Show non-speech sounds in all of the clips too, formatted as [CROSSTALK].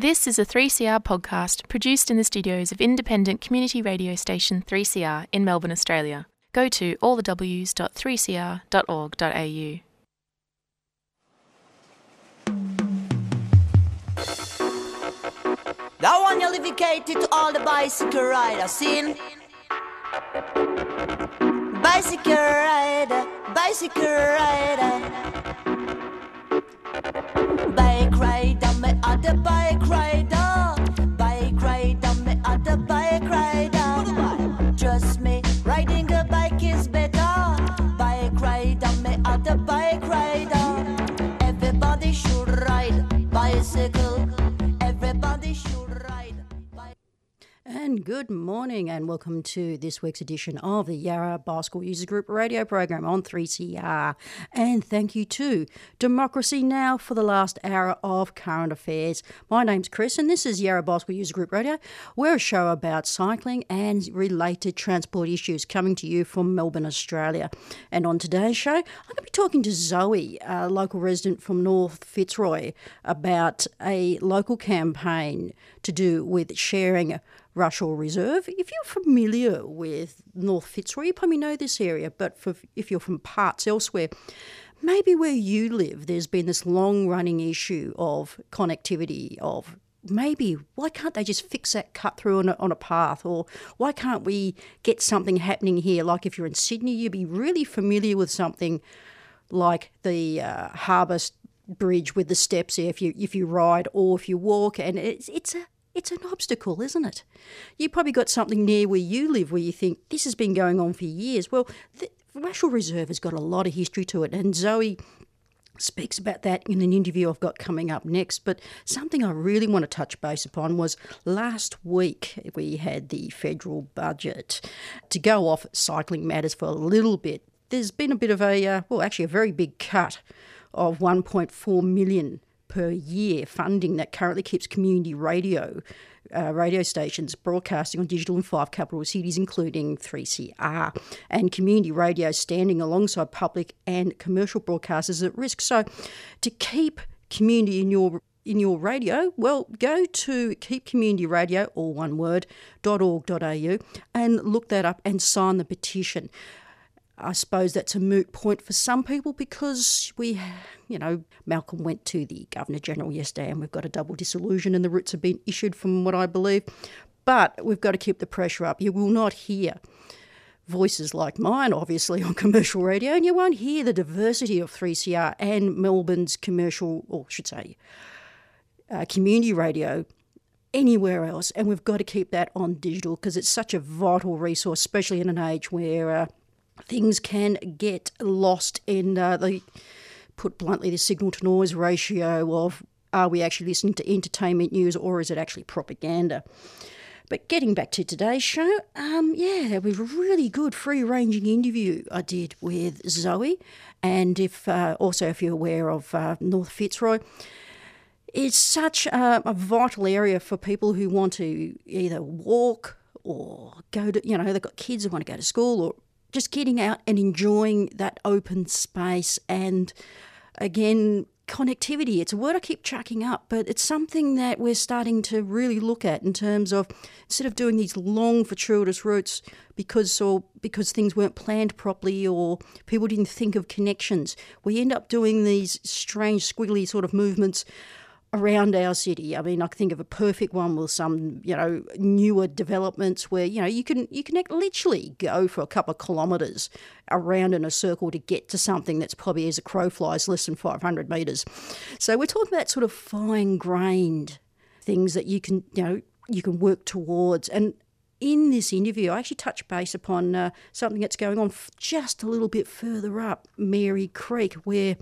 This is a 3CR podcast produced in the studios of independent community radio station 3CR in Melbourne, Australia. Go to allthews.3cr.org.au. That one you dedicated to all the bicycle riders? Bicycle rider, bicycle rider. Bike rider, other bike rider. Bike rider, me other bike rider. Trust me, riding a bike is better. Bike rider, me other bike rider. Everybody should ride bicycle. And good morning, and welcome to this week's edition of the Yarra Bicycle Users Group radio program on 3CR. And thank you to Democracy Now! for the last hour of current affairs. My name's Chris, and this is Yarra Bicycle User Group Radio. We're a show about cycling and related transport issues coming to you from Melbourne, Australia. And on today's show, I'm going to be talking to Zoe, a local resident from North Fitzroy, about a local campaign to do with sharing Rushall Reserve. If you're familiar with North Fitzroy, you probably know this area, but for, if you're from parts elsewhere, maybe where you live, there's been this long running issue of connectivity, of maybe why can't they just fix that cut through on a, on a path or why can't we get something happening here like if you're in sydney you'd be really familiar with something like the uh, harbour bridge with the steps if you if you ride or if you walk and it's it's a it's an obstacle, isn't it? You probably got something near where you live where you think this has been going on for years. Well, the Rushall Reserve has got a lot of history to it, and Zoe speaks about that in an interview I've got coming up next. But something I really want to touch base upon was last week we had the federal budget. To go off cycling matters for a little bit, there's been a bit of a, uh, well, actually a very big cut of 1.4 million per year funding that currently keeps community radio uh, radio stations broadcasting on digital in five capital cities, including 3CR, and community radio standing alongside public and commercial broadcasters at risk. So, to keep community in your in your radio, well, go to Keep Community Radio, all one word, .org.au, and look that up and sign the petition. I suppose that's a moot point for some people because we, you know, Malcolm went to the Governor General yesterday and we've got a double dissolution and the writs have been issued from what I believe. But we've got to keep the pressure up. You will not hear voices like mine, obviously, on commercial radio, and you won't hear the diversity of 3CR and Melbourne's commercial, or I should say, uh, community radio anywhere else. And we've got to keep that on digital because it's such a vital resource, especially in an age where. Uh, things can get lost in uh, the, put bluntly, the signal to noise ratio of are we actually listening to entertainment news or is it actually propaganda? But getting back to today's show, um, yeah, it was a really good free ranging interview I did with Zoe. And if uh, also, if you're aware of uh, North Fitzroy, it's such a, a vital area for people who want to either walk or go to, you know, they've got kids who want to go to school or just getting out and enjoying that open space and again connectivity. It's a word i keep chucking up but it's something that we're starting to really look at in terms of instead of doing these long fortuitous routes because or because things weren't planned properly or people didn't think of connections we end up doing these strange squiggly sort of movements around our city. I mean, I can think of a perfect one with some, you know, newer developments where you know you can you can literally go for a couple of kilometres around in a circle to get to something that's probably as a crow flies less than 500 metres. So we're talking about sort of fine grained things that you can you know you can work towards and. In this interview, I actually touch base upon uh, something that's going on just a little bit further up Merri Creek, where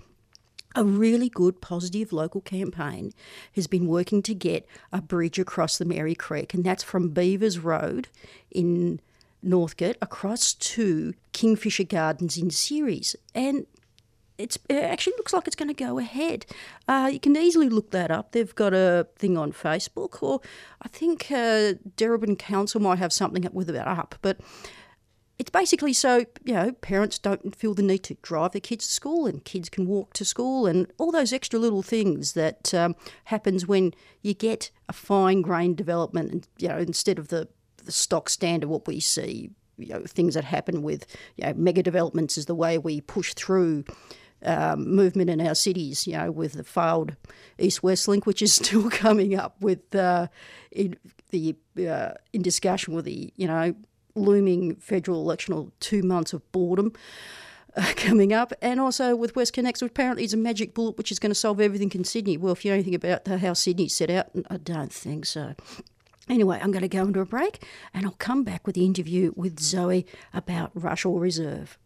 a really good positive local campaign has been working to get a bridge across the Merri Creek, and that's from Beavers Road in Northcote across to Kingfisher Gardens in Ceres. And it's, it actually looks like it's going to go ahead. Uh, you can easily look that up. They've got a thing on Facebook, or I think uh, Council might have something up with that up. But it's basically so you know parents don't feel the need to drive their kids to school and kids can walk to school and all those extra little things that um, happens when you get a fine grained development and you know instead of the the stock standard what we see you know things that happen with you know mega developments is the way we push through um, movement in our cities, you know, with the failed East West link, which is [LAUGHS] still coming up with uh, in the uh, in discussion with the you know looming federal election or two months of boredom. Uh, [LAUGHS] coming up, and also with WestConnex, which apparently is a magic bullet which is going to solve everything in Sydney. Well, if you know anything about how Sydney's set out, I don't think so. Anyway, I'm going to go into a break and I'll come back with the interview with Zoe about Rushall Reserve.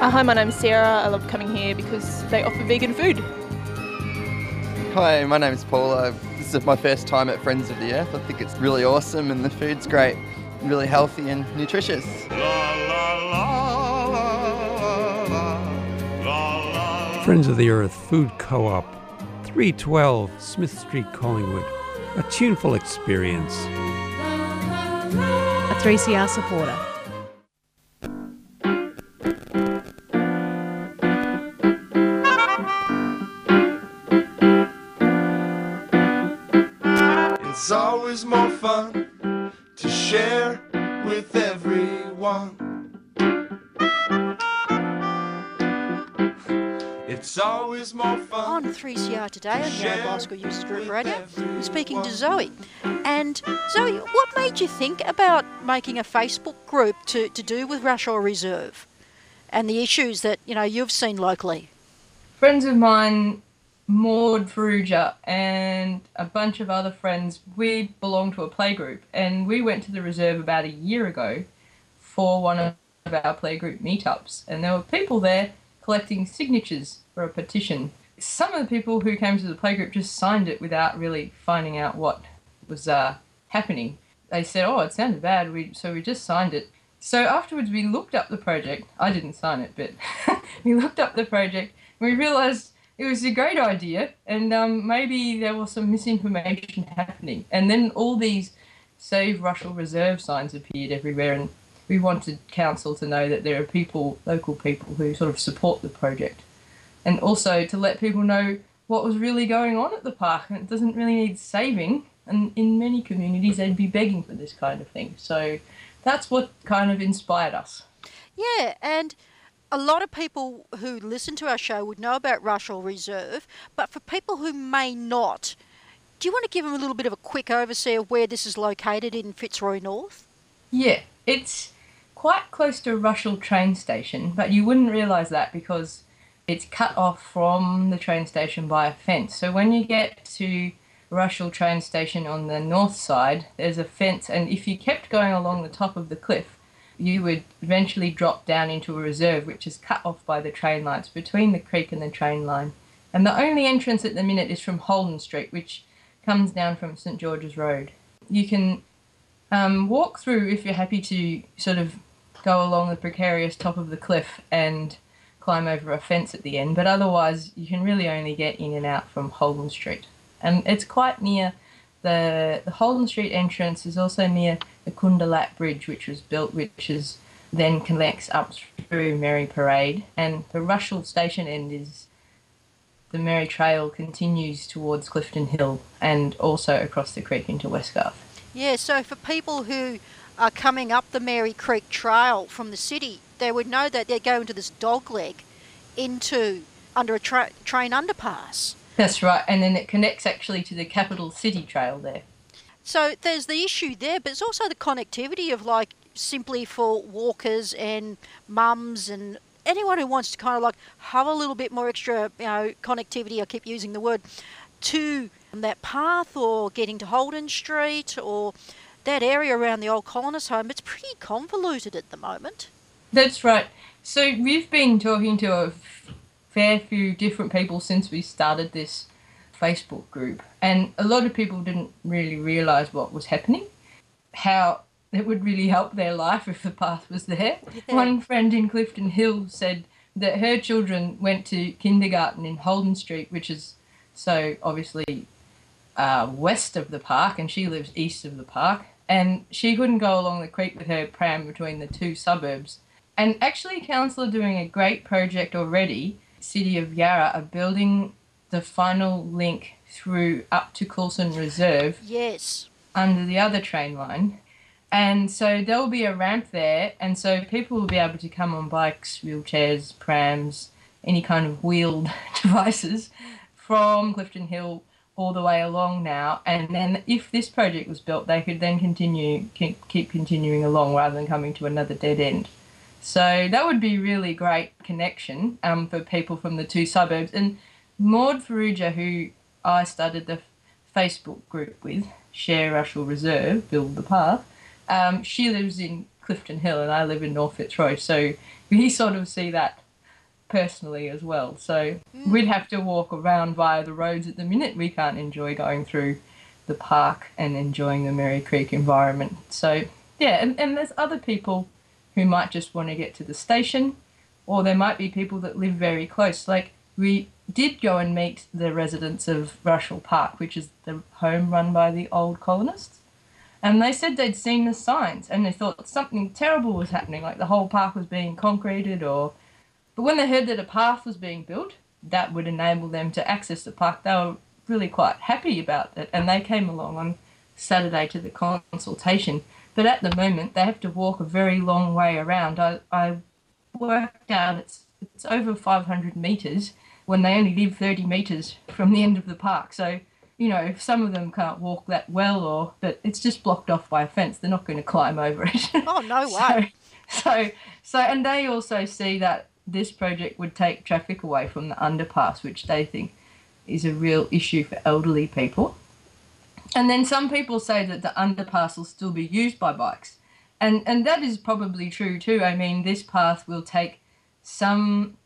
Uh, hi, my name's Sarah. I love coming here because they offer vegan food. Hi, my name's Paul. Uh, this is my first time at Friends of the Earth. I think it's really awesome and the food's great, really healthy and nutritious. Friends of the Earth Food Co op, 312 Smith Street, Collingwood. A tuneful experience. A 3CR supporter. 3CR today on Yarra Bicycle Users Group Radio, I'm speaking to Zoe. And Zoe, what made you think about making a Facebook group to, to do with Rush Rushall Reserve and the issues that, you know, you've seen locally? Friends of mine, Maud Ferrugia, and a bunch of other friends, we belong to a playgroup, and we went to the reserve about a year ago for one of our playgroup meetups, and there were people there collecting signatures for a petition. Some of the people who came to the playgroup just signed it without really finding out what was uh, happening. They said, "Oh, it sounded bad," we, so we just signed it. So afterwards, we looked up the project. I didn't sign it, but [LAUGHS] we looked up the project. And we realised it was a great idea, and um, maybe there was some misinformation happening. And then all these Save Rushall Reserve signs appeared everywhere, and we wanted council to know that there are people, local people, who sort of support the project, and also to let people know what was really going on at the park. And it doesn't really need saving, and in many communities they'd be begging for this kind of thing. So that's what kind of inspired us. Yeah, and a lot of people who listen to our show would know about Rushall Reserve, but for people who may not, do you want to give them a little bit of a quick overview of where this is located in Fitzroy North? Yeah, it's quite close to Rushall train station, but you wouldn't realise that because it's cut off from the train station by a fence. So when you get to Rushall train station on the north side, there's a fence, and if you kept going along the top of the cliff, you would eventually drop down into a reserve which is cut off by the train lines between the creek and the train line. And the only entrance at the minute is from Holden Street, which comes down from St George's Road. You can um, walk through if you're happy to sort of go along the precarious top of the cliff and climb over a fence at the end, but otherwise you can really only get in and out from Holden Street. And it's quite near the, the Holden Street entrance is also near the Kundalat Bridge, which was built, which is then connects up through Merri Parade, and the Rushall station end is the Merri Trail continues towards Clifton Hill and also across the creek into Westgarth. Yeah, so for people who are coming up the Merri Creek Trail from the city, they would know that they're going to this dog leg into under a tra- train underpass. That's right, and then it connects actually to the Capital City Trail there. So there's the issue there, but it's also the connectivity of like simply for walkers and mums and anyone who wants to kind of like have a little bit more extra, you know, connectivity. I keep using the word to that path or getting to Holden Street or that area around the old colonist home. It's pretty convoluted at the moment. That's right. So we've been talking to a fair few different people since we started this Facebook group, and a lot of people didn't really realise what was happening, how it would really help their life if the path was there. [LAUGHS] One friend in Clifton Hill said that her children went to kindergarten in Holden Street, which is so obviously uh, west of the park, and she lives east of the park. and she couldn't go along the creek with her pram between the two suburbs. And actually, council are doing a great project already. City of Yarra are building the final link through up to Coulson Reserve Yes. under the other train line. And so there will be a ramp there, and so people will be able to come on bikes, wheelchairs, prams, any kind of wheeled [LAUGHS] devices from Clifton Hill all the way along now. And then if this project was built, they could then continue keep, keep continuing along rather than coming to another dead end. So that would be really great connection um, for people from the two suburbs. And Maud Faruja, who I started the Facebook group with, Share Russell Reserve, Build the Path, um, she lives in Clifton Hill and I live in North Fitzroy. So we [LAUGHS] sort of see that personally as well. So we'd have to walk around via the roads at the minute. We can't enjoy going through the park and enjoying the Merri Creek environment. So yeah, and, and there's other people who might just want to get to the station, or there might be people that live very close. Like we did go and meet the residents of Rushall Park, which is the home run by the old colonists. And they said they'd seen the signs and they thought something terrible was happening, like the whole park was being concreted or but when they heard that a path was being built that would enable them to access the park, they were really quite happy about it and they came along on Saturday to the consultation. But at the moment they have to walk a very long way around. I, I worked out it's it's over 500 metres when they only live 30 metres from the end of the park. So, you know, some of them can't walk that well or but it's just blocked off by a fence. They're not going to climb over it. [LAUGHS] Oh, no way. So, way. so, so, and they also see that this project would take traffic away from the underpass, which they think is a real issue for elderly people. And then some people say that the underpass will still be used by bikes. And, and that is probably true too. I mean, this path will take some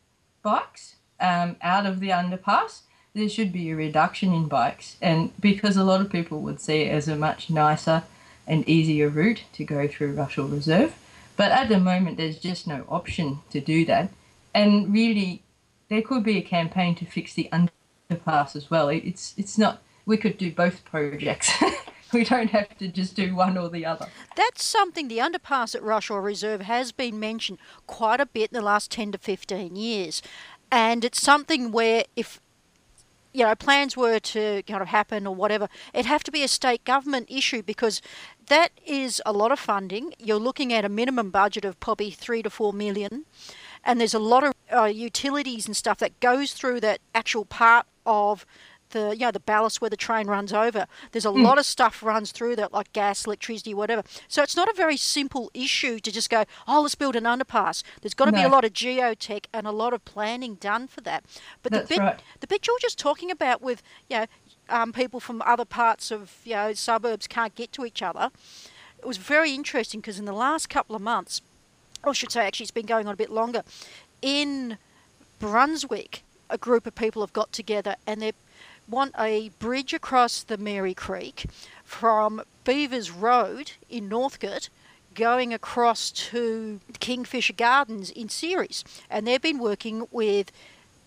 bikes um, out of the underpass. There should be a reduction in bikes, and because a lot of people would see it as a much nicer and easier route to go through Russell Reserve. But at the moment, there's just no option to do that. And really, there could be a campaign to fix the underpass as well. It's it's not. We could do both projects. [LAUGHS] we don't have to just do one or the other. That's something the underpass at Rushall Reserve has been mentioned quite a bit in the last 10 to 15 years. And it's something where if you know plans were to kind of happen or whatever, it'd have to be a state government issue because that is a lot of funding. You're looking at a minimum budget of probably 3 to 4 million and there's a lot of uh, utilities and stuff that goes through that actual part of the you know the ballast where the train runs over. There's a lot of stuff runs through that, like gas, electricity, whatever. So it's not a very simple issue to just go, oh, let's build an underpass. There's got to be a lot of geotech and a lot of planning done for that. But That's the bit right. the bit you're just talking about with you know um, people from other parts of you know suburbs can't get to each other. It was very interesting because in the last couple of months, or I should say, actually, it's been going on a bit longer. In Brunswick, a group of people have got together and they want a bridge across the Merri Creek from Beavers Road in Northcote going across to Kingfisher Gardens in Ceres. And they've been working with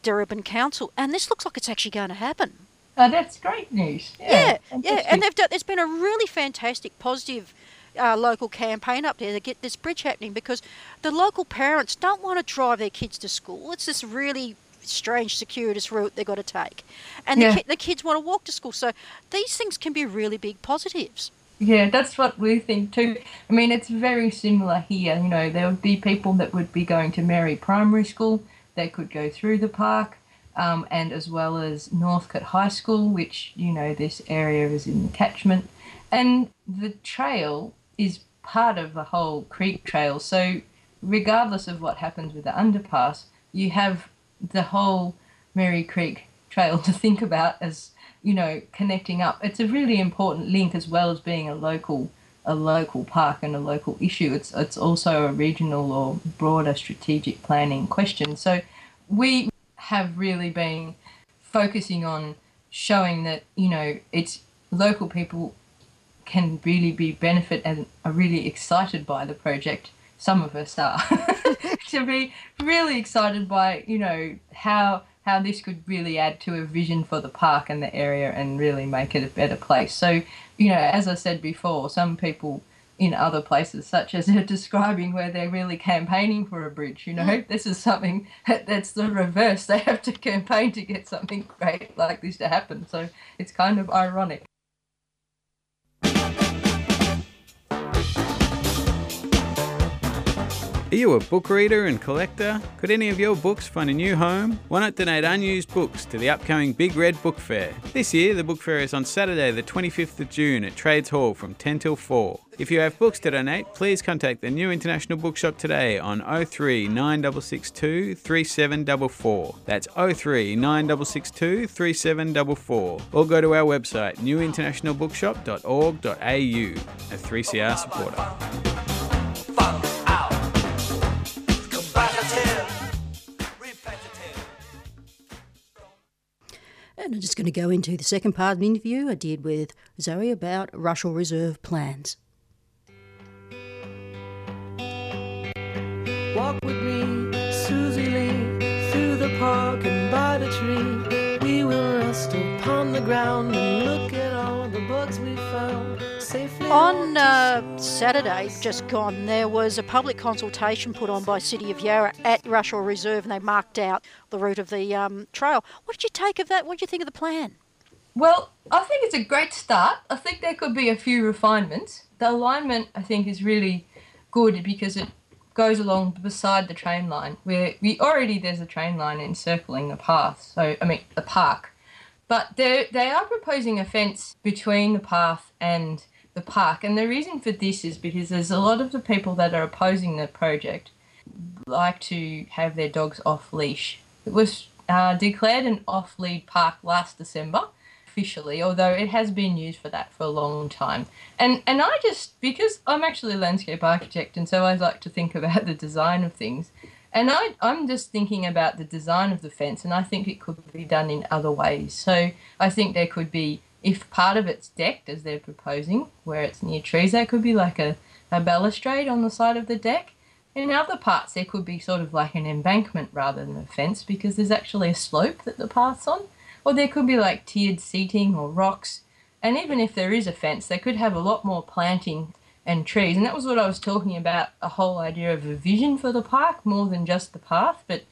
Darebin Council, and this looks like it's actually going to happen. Oh, that's great news. Yeah, yeah, fantastic. and they've done. There's been a really fantastic, positive uh, local campaign up there to get this bridge happening because the local parents don't want to drive their kids to school. It's this really strange, circuitous route they've got to take, and Yeah. the, ki- the kids want to walk to school. So these things can be really big positives. Yeah, that's what we think too. I mean, it's very similar here. You know, there would be people that would be going to Merri Primary School. They could go through the park, um, and as well as Northcote High School, which you know this area is in the catchment, and the trail is part of the whole creek trail. So, regardless of what happens with the underpass, you have the whole Merri Creek Trail [LAUGHS] to think about as you know connecting up. It's a really important link as well as being a local a local park and a local issue. It's it's also a regional or broader strategic planning question. So we have really been focusing on showing that you know it's local people can really be benefit and are really excited by the project. Some of us are [LAUGHS] to be really excited by you know how how this could really add to a vision for the park and the area and really make it a better place. So, you know, as I said before, some people in other places, such as [LAUGHS] are describing where they're really campaigning for a bridge. You know, mm-hmm. this is something [LAUGHS] that's the reverse. They have to campaign to get something great like this to happen. So it's kind of ironic. Are you a book reader and collector? Could any of your books find a new home? Why not donate unused books to the upcoming Big Red Book Fair? This year, the book fair is on Saturday, the 25th of June at Trades Hall from 10 till 4. If you have books to donate, please contact the New International Bookshop today on 03 9662 3744. That's 03 9662 3744. Or go to our website newinternationalbookshop.org.au. A 3CR supporter. And I'm just going to go into the second part of the interview I did with Zoe about Russell Reserve plans. Walk with me, Susie Lee, through the park and by the tree. We will rest upon the ground and look at all the bugs we found. Safely On uh, Saturday, just gone, there was a public consultation put on by City of Yarra at Russell Reserve, and they marked out the route of the um, trail. What did you take of that? What did you think of the plan? Well, I think it's a great start. I think there could be a few refinements. The alignment, I think, is really good because it goes along beside the train line, where we already there's a train line encircling the path. So I mean the park, but they they are proposing a fence between the path and the park, and the reason for this is because there's a lot of the people that are opposing the project like to have their dogs off leash. It was uh, declared an off lead park last December officially, although it has been used for that for a long time. And and I just because I'm actually a landscape architect, and so I like to think [LAUGHS] about the design of things. And I, I'm just thinking about the design of the fence, and I think it could be done in other ways. So I think there could be, if part of it's decked as they're proposing, where it's near trees, that could be like a, a balustrade on the side of the deck. In other parts, there could be sort of like an embankment rather than a fence because there's actually a slope that the path's on. Or there could be like tiered seating or rocks. And even if there is a fence, they could have a lot more planting and trees. And that was what I was talking about a whole idea of a vision for the park more than just the path, but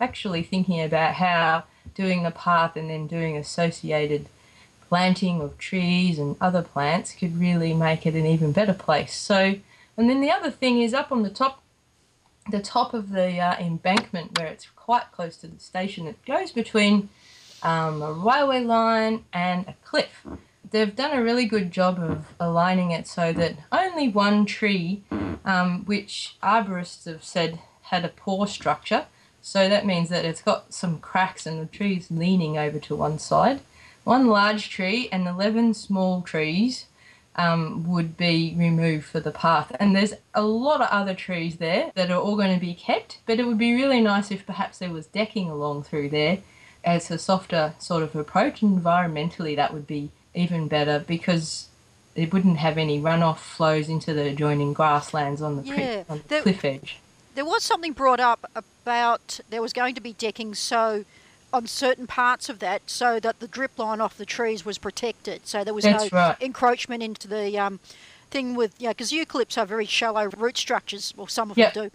actually thinking about how doing the path and then doing associated planting of trees and other plants could really make it an even better place. So, and then the other thing is up on the top the top of the uh, embankment where it's quite close to the station. It goes between um, a railway line and a cliff. They've done a really good job of aligning it so that only one tree, um, which arborists have said had a poor structure, so that means that it's got some cracks and the tree's leaning over to one side. One large tree and 11 small trees um, would be removed for the path. And there's a lot of other trees there that are all going to be kept, but it would be really nice if perhaps there was decking along through there as a softer sort of approach. And environmentally, that would be even better because it wouldn't have any runoff flows into the adjoining grasslands on the, Yeah, on the there- cliff edge. There was something brought up about there was going to be decking so on certain parts of that so that the drip line off the trees was protected. So there was That's no right. encroachment into the um, thing with, yeah, because eucalypts are very shallow root structures, well, some of Yep. them do.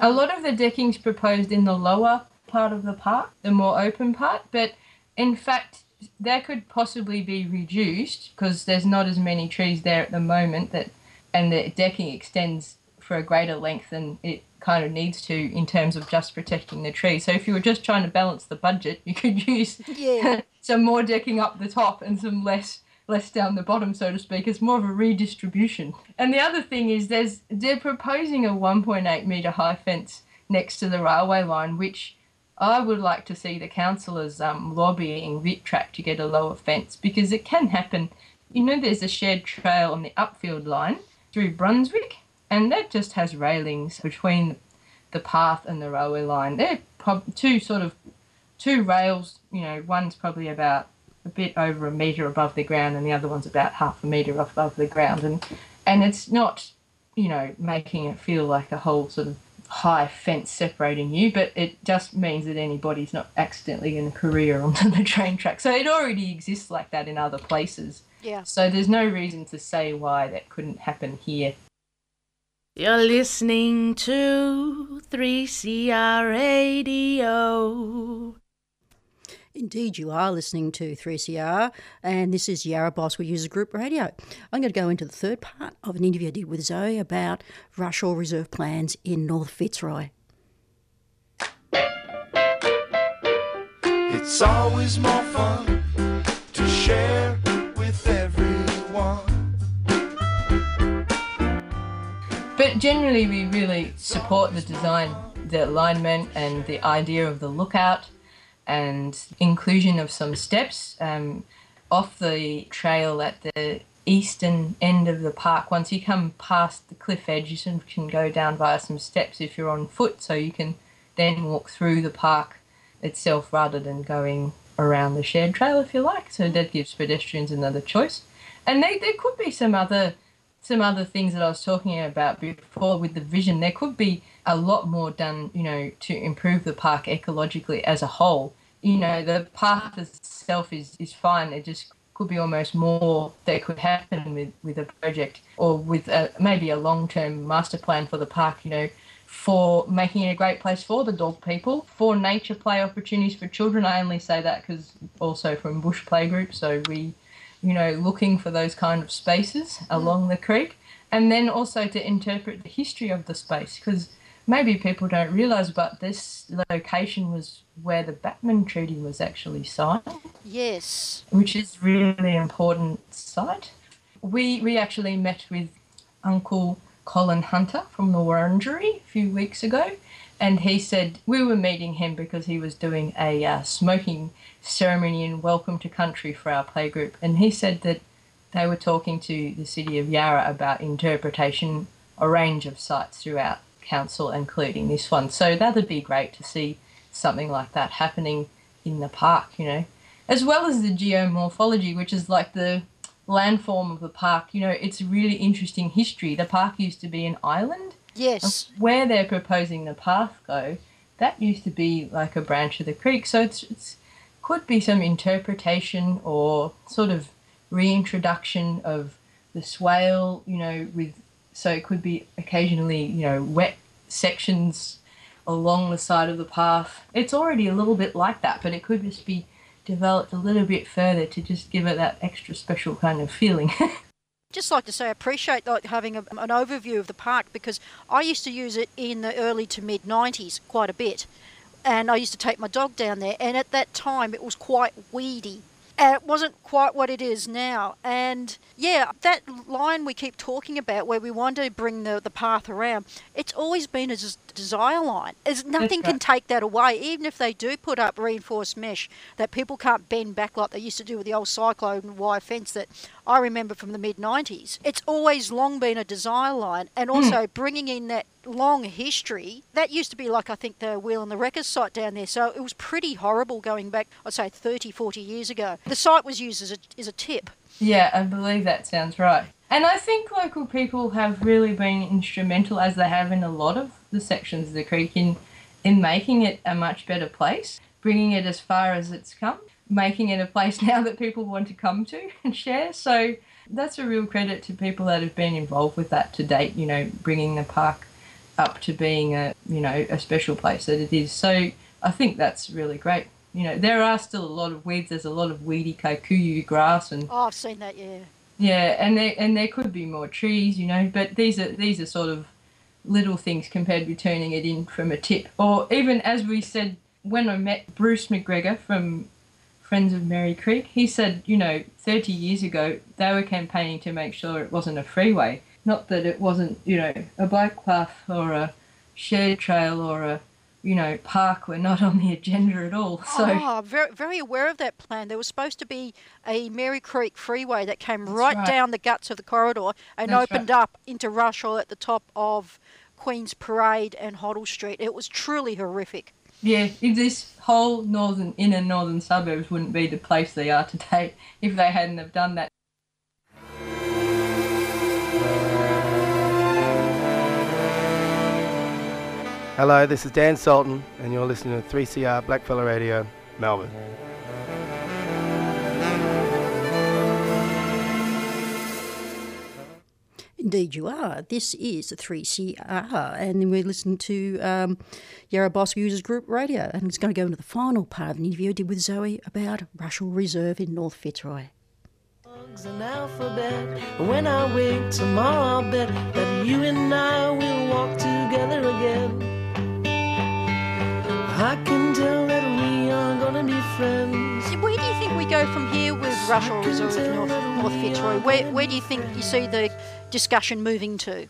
A lot of the decking's proposed in the lower part of the park, the more open part, but in fact, that could possibly be reduced because there's not as many trees there at the moment that, and the decking extends for a greater length than it kind of needs to in terms of just protecting the tree. So if you were just trying to balance the budget, you could [LAUGHS] use Yeah. [LAUGHS] some more decking up the top and some less less down the bottom, so to speak. It's more of a redistribution. And the other thing is there's they're proposing a 1.8 metre high fence next to the railway line, which I would like to see the councillors um, lobbying VicTrack to get a lower fence because it can happen. You know, there's a shared trail on the upfield line through Brunswick, and that just has railings between the path and the railway line. They're prob- two sort of two rails. You know, one's probably about a bit over a metre above the ground, and the other one's about half a metre off above the ground, and and it's not, you know, making it feel like a whole sort of high fence separating you, but it just means that anybody's not accidentally going to career [LAUGHS] onto the train track. So it already exists like that in other places. Yeah. So there's no reason to say why that couldn't happen here. You're listening to 3CR Radio. Indeed, you are listening to 3CR, and this is Yarra Boswell User Group Radio. I'm going to go into the third part of an interview I did with Zoe about Rushall Reserve plans in North Fitzroy. It's always more fun to share with everyone. But generally, we really support the design, the alignment, and the idea of the lookout and inclusion of some steps um, off the trail at the eastern end of the park. Once you come past the cliff edge, you can go down via some steps if you're on foot, so you can then walk through the park itself rather than going around the shared trail if you like. So that gives pedestrians another choice. And they, there could be some other some other things that I was talking about before with the vision. There could be a lot more done, you know, to improve the park ecologically as a whole. You know, the path itself is, is fine. It just could be almost more that could happen with, with a project or with a, maybe a long term master plan for the park, you know, for making it a great place for the dog people, for nature play opportunities for children. I only say that because also from Bush Playgroup, so we you know, looking for those kind of spaces mm. along the creek, and then also to interpret the history of the space because maybe people don't realise, but this location was where the Batman Treaty was actually signed, Yes. which is really important site. We we actually met with Uncle Colin Hunter from the Wurundjeri a few weeks ago, and he said we were meeting him because he was doing a uh, smoking ceremony and welcome to country for our playgroup, and he said that they were talking to the city of Yarra about interpretation, a range of sites throughout council, including this one. So that'd be great to see something like that happening in the park, you know, as well as the geomorphology, which is like the landform of the park. You know, it's a really interesting history. The park used to be an island. Yes. Where they're proposing the path go, that used to be like a branch of the creek. So it's, it's could be some interpretation or sort of reintroduction of the swale, you know, with so it could be occasionally, you know, wet sections along the side of the path. It's already a little bit like that, but it could just be developed a little bit further to just give it that extra special kind of feeling. [LAUGHS] Just like to say, I appreciate like having a, an overview of the park because I used to use it in the early to mid 90s quite a bit. And I used to take my dog down there, and at that time it was quite weedy. And it wasn't quite what it is now. And yeah, that line we keep talking about where we want to bring the, the path around, it's always been a des- desire line. There's nothing can take that away, even if they do put up reinforced mesh that people can't bend back like they used to do with the old cyclone wire fence that I remember from the mid 90s. It's always long been a desire line, and hmm. also bringing in that long history. That used to be like, I think, the Wheel and the Wreckers site down there, so it was pretty horrible going back, I'd say 30, 40 years ago. The site was used as a, as a tip. Yeah, I believe that sounds right. And I think local people have really been instrumental, as they have in a lot of the sections of the creek, in, in making it a much better place, bringing it as far as it's come, making it a place [LAUGHS] now that people want to come to and share. So that's a real credit to people that have been involved with that to date, you know, bringing the park up to being a, you know, a special place that it is. So I think that's really great. You know, there are still a lot of weeds. There's a lot of weedy kikuyu grass and Oh, I've seen that, yeah. yeah, and there and there could be more trees, you know, but these are these are sort of little things compared to turning it in from a tip. Or even as we said when I met Bruce McGregor from Friends of Merri Creek, he said, you know, 30 years ago they were campaigning to make sure it wasn't a freeway, not that it wasn't, you know, a bike path or a shared trail or a you know, park were not on the agenda at all. [LAUGHS] So Oh, very, very aware of that plan. There was supposed to be a Merri Creek freeway that came right, right. down the guts of the corridor and That's opened up into Rush Rushall at the top of Queen's Parade and Hoddle Street. It was truly horrific. Yeah, if this whole northern inner northern suburbs wouldn't be the place they are today [LAUGHS] if they hadn't have done that. Hello, this is Dan Sultan, and you're listening to 3CR Blackfella Radio, Melbourne. Indeed, you are. This is 3CR, and we're listening to um, Yarra Bosque Users Group Radio, and it's going to go into the final part of an interview I did with Zoe about Russell Reserve in North Fitzroy. Bugs and alphabet. When I wake tomorrow, I'll bet that you and I will walk together again. I can tell that we are gonna be friends. Where do you think we go from here with Russell Reserve North, North Fitzroy? Where, where do you think you see the discussion moving to?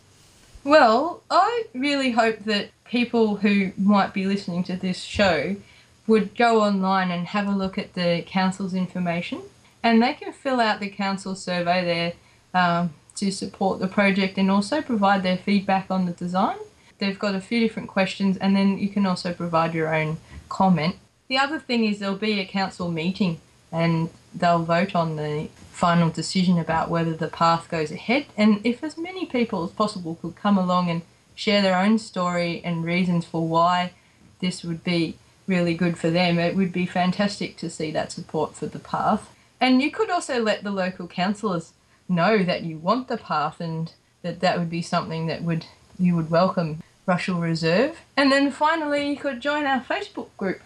Well, I really hope that people who might be listening to this show would go online and have a look at the council's information, and they can fill out the council survey there um, to support the project and also provide their feedback on the design. They've got a few different questions, and then you can also provide your own comment. The other thing is there'll be a council meeting, and they'll vote on the final decision about whether the path goes ahead. And if as many people as possible could come along and share their own story and reasons for why this would be really good for them, it would be fantastic to see that support for the path. And you could also let the local councillors know that you want the path and that that would be something that would you would welcome Russell Reserve. And then finally, you could join our Facebook group.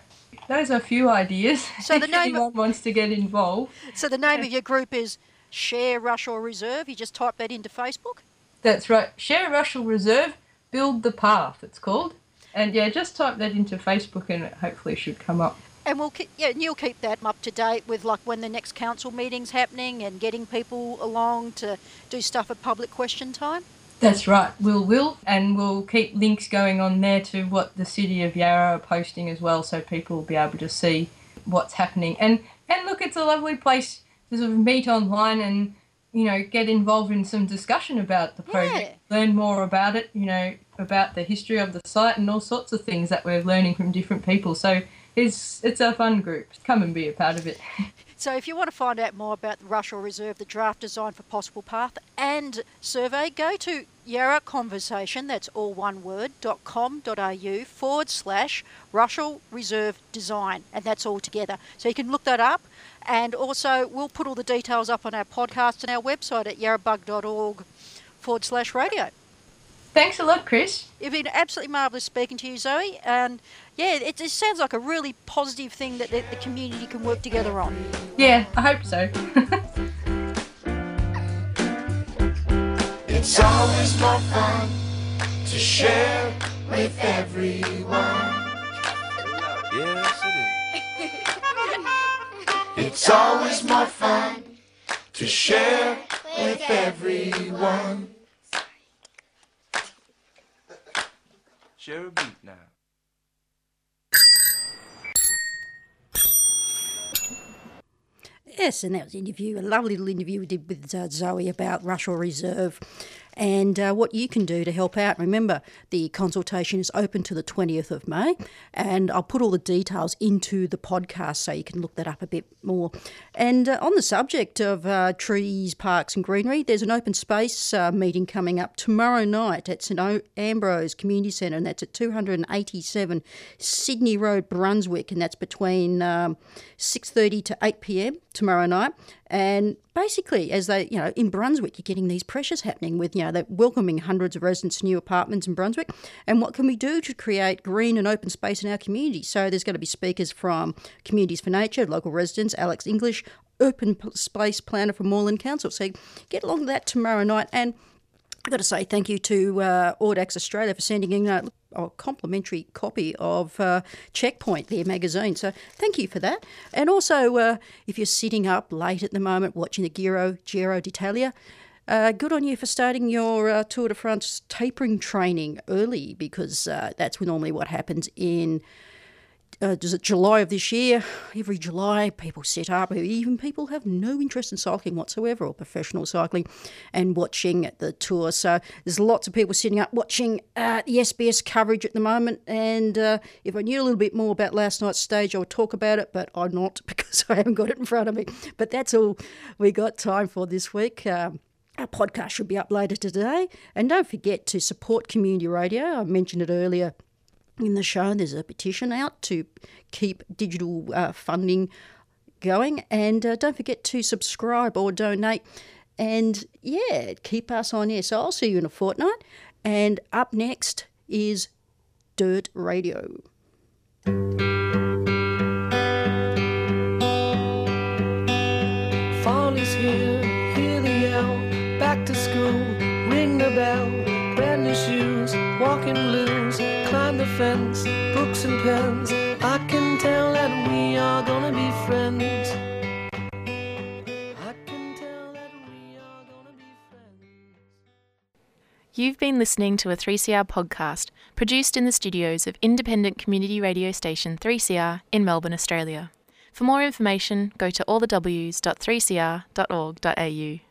Those are a few ideas. So the [LAUGHS] if name- anyone wants to get involved. So the name of your group is Share Russell Reserve. You just type that into Facebook. That's right. Share Russell Reserve, Build the Path, it's called. And yeah, just type that into Facebook and it hopefully should come up. And we'll keep, yeah, and you'll keep that up to date with like when the next council meeting's happening and getting people along to do stuff at public question time. That's right, we'll will, and we'll keep links going on there to what the city of Yarra are posting as well, so people will be able to see what's happening. And and look, it's a lovely place to sort of meet online and you know get involved in some discussion about the project, learn more about it, you know about the history of the site and all sorts of things that we're learning from different people. So it's it's a fun group. Come and be a part of it. [LAUGHS] So if you want to find out more about the Russell Reserve, the draft design for possible path and survey, go to Yarra Conversation, that's all one word, dot com dot au forward slash Russell Reserve Design, and that's all together. So you can look that up, and also we'll put all the details up on our podcast and our website at yarrabug.org forward slash radio. Thanks a lot, Chris. It's been absolutely marvellous speaking to you, Zoe, and yeah, it, it sounds like a really positive thing that the, the community can work together on. Yeah, I hope so. [LAUGHS] It's always more fun to share with everyone. Yes, it It's always more fun to share with everyone. Share a beat now. Yes, and that was an interview, a lovely little interview we did with uh, Zoe about Russell Reserve and uh, what you can do to help out. Remember, the consultation is open to the 20th of May, and I'll put all the details into the podcast so you can look that up a bit more. And uh, on the subject of uh, trees, parks, and greenery, there's an open space uh, meeting coming up tomorrow night at St Ambrose Community Centre, and that's at 287 Sydney Road, Brunswick, and that's between um, 6:30 to 8 p.m. tomorrow night. And basically, as they, you know, in Brunswick, you're getting these pressures happening with, you know, they're welcoming hundreds of residents to new apartments in Brunswick. And what can we do to create green and open space in our community? So there's going to be speakers from Communities for Nature, local residents, Alex English, open space planner from Moreland Council. So get along to that tomorrow night. And I've got to say thank you to uh, Audax Australia for sending in a, a complimentary copy of uh, Checkpoint, their magazine. So thank you for that. And also, uh, if you're sitting up late at the moment watching the Giro, Giro d'Italia, uh, good on you for starting your uh, Tour de France tapering training early because uh, that's normally what happens in uh, it July of this year? Every July, people set up, even people have no interest in cycling whatsoever or professional cycling and watching the tour. So there's lots of people sitting up watching uh, the SBS coverage at the moment. And uh, if I knew a little bit more about last night's stage, I would talk about it, but I'm not [LAUGHS] because I haven't got it in front of me. But that's all we got time for this week. Um, our podcast should be up later today. And don't forget to support community radio. I mentioned it earlier in the show. There's a petition out to keep digital uh, funding going. And uh, don't forget to subscribe or donate. And yeah, keep us on air. So I'll see you in a fortnight. And up next is Dirt Radio. Fence, books and pens. I can tell that we are gonna be friends. I can tell that we are gonna be friends. You've been listening to a 3CR podcast produced in the studios of independent community radio station 3CR in Melbourne, Australia. For more information, go to allthews.3cr.org.au.